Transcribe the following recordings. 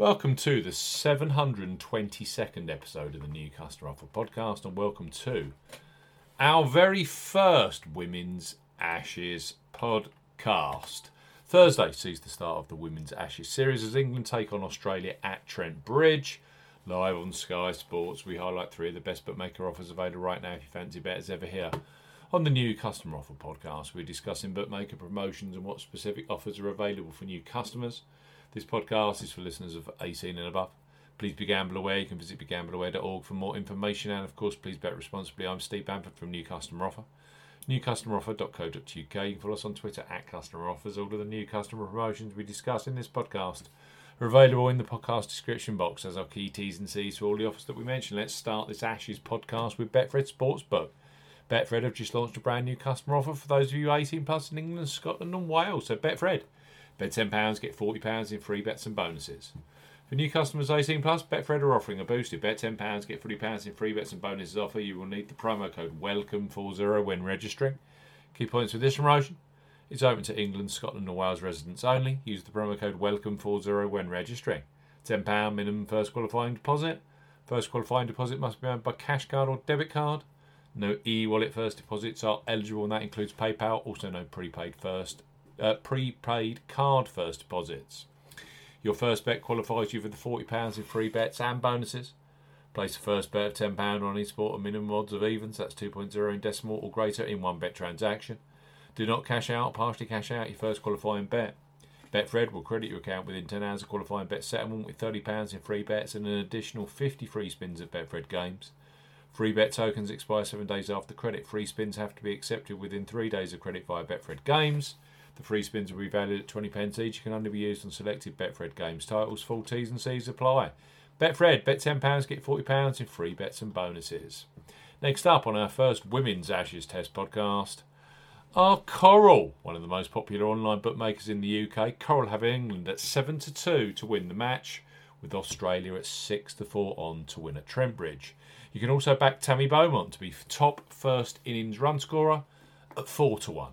Welcome to the 722nd episode of the New Customer Offer podcast, and welcome to our very first Women's Ashes podcast. Thursday sees the start of the Women's Ashes series as England take on Australia at Trent Bridge. Live on Sky Sports, we highlight three of the best bookmaker offers available right now if you fancy betters ever here. On the new Customer Offer podcast, we're discussing bookmaker promotions and what specific offers are available for new customers. This podcast is for listeners of 18 and above. Please be gamble aware. You can visit begambleaware.org for more information. And of course, please bet responsibly. I'm Steve Bamford from New Customer Offer. NewCustomeroffer.co.uk. You can follow us on Twitter at Customer Offers. All of the new customer promotions we discuss in this podcast are available in the podcast description box as our key T's and C's for all the offers that we mention. Let's start this Ashes podcast with Betfred Sportsbook. Betfred have just launched a brand new customer offer for those of you 18 plus in England, Scotland, and Wales. So Betfred Bet £10, get £40 in free bets and bonuses. For new customers 18 plus, Betfred are offering a boosted bet £10, get £40 in free bets and bonuses offer. You will need the promo code WELCOME40 when registering. Key points for this promotion. It's open to England, Scotland, and Wales residents only. Use the promo code WELCOME40 when registering. £10 minimum first qualifying deposit. First qualifying deposit must be made by cash card or debit card. No e wallet first deposits are eligible, and that includes PayPal. Also, no prepaid first uh, prepaid card first deposits. Your first bet qualifies you for the £40 in free bets and bonuses. Place a first bet of £10 on any sport and minimum odds of evens, that's 2.0 in decimal or greater in one bet transaction. Do not cash out, partially cash out your first qualifying bet. Betfred will credit your account within 10 hours of qualifying bet settlement with £30 in free bets and an additional 50 free spins at Betfred games. Free bet tokens expire seven days after credit. Free spins have to be accepted within three days of credit via Betfred games. The free spins will be valued at 20 pence each. and Can only be used on selected Betfred games titles. Full T's and C's apply. Betfred, bet £10, get £40 in free bets and bonuses. Next up on our first Women's Ashes Test podcast are Coral, one of the most popular online bookmakers in the UK. Coral have England at 7 to 2 to win the match, with Australia at 6 to 4 on to win at Trent Bridge. You can also back Tammy Beaumont to be top first innings run scorer at 4 to 1.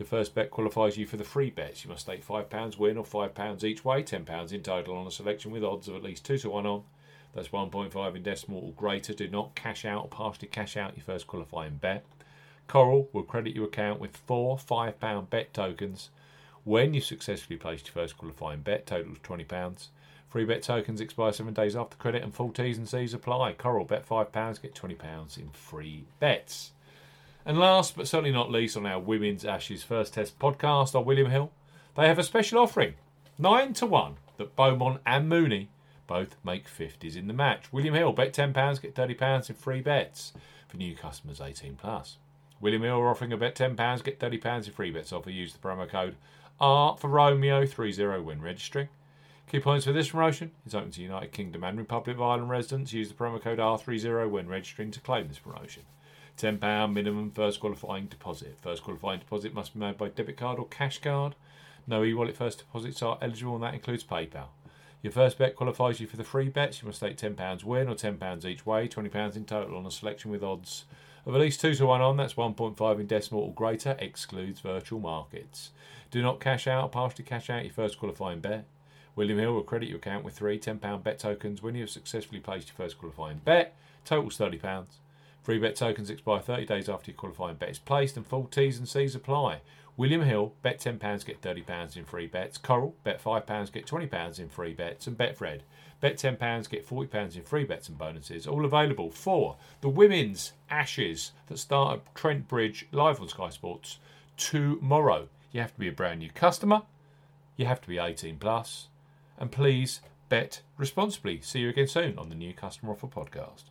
Your first bet qualifies you for the free bets. You must stake £5 win or £5 each way, £10 in total on a selection with odds of at least 2 to 1 on. That's 1.5 in decimal or greater. Do not cash out or partially cash out your first qualifying bet. Coral will credit your account with four £5 bet tokens when you successfully placed your first qualifying bet, totals £20. Free bet tokens expire seven days after credit and full T's and C's apply. Coral, bet £5, get £20 in free bets. And last but certainly not least, on our Women's Ashes First Test podcast on William Hill, they have a special offering 9 to 1 that Beaumont and Mooney both make 50s in the match. William Hill, bet £10, get £30 in free bets for new customers 18 plus. William Hill are offering a bet £10, get £30 in free bets offer. Use the promo code R for Romeo 30 when registering. Key points for this promotion is open to United Kingdom and Republic of Ireland residents. Use the promo code R30 when registering to claim this promotion. £10 minimum first qualifying deposit. First qualifying deposit must be made by debit card or cash card. No e wallet first deposits are eligible, and that includes PayPal. Your first bet qualifies you for the free bets. You must stake £10 win or £10 each way, £20 in total on a selection with odds of at least 2 to 1 on. That's 1.5 in decimal or greater, excludes virtual markets. Do not cash out or partially cash out your first qualifying bet. William Hill will credit your account with three £10 bet tokens when you have successfully placed your first qualifying bet. Totals £30. Free bet tokens expire 30 days after your qualifying bet is placed and full T's and C's apply. William Hill, bet £10, get £30 in free bets. Coral, bet £5, get £20 in free bets. And Betfred, bet £10, get £40 in free bets and bonuses. All available for the Women's Ashes that start at Trent Bridge live on Sky Sports tomorrow. You have to be a brand new customer. You have to be 18 plus, And please bet responsibly. See you again soon on the new Customer Offer Podcast.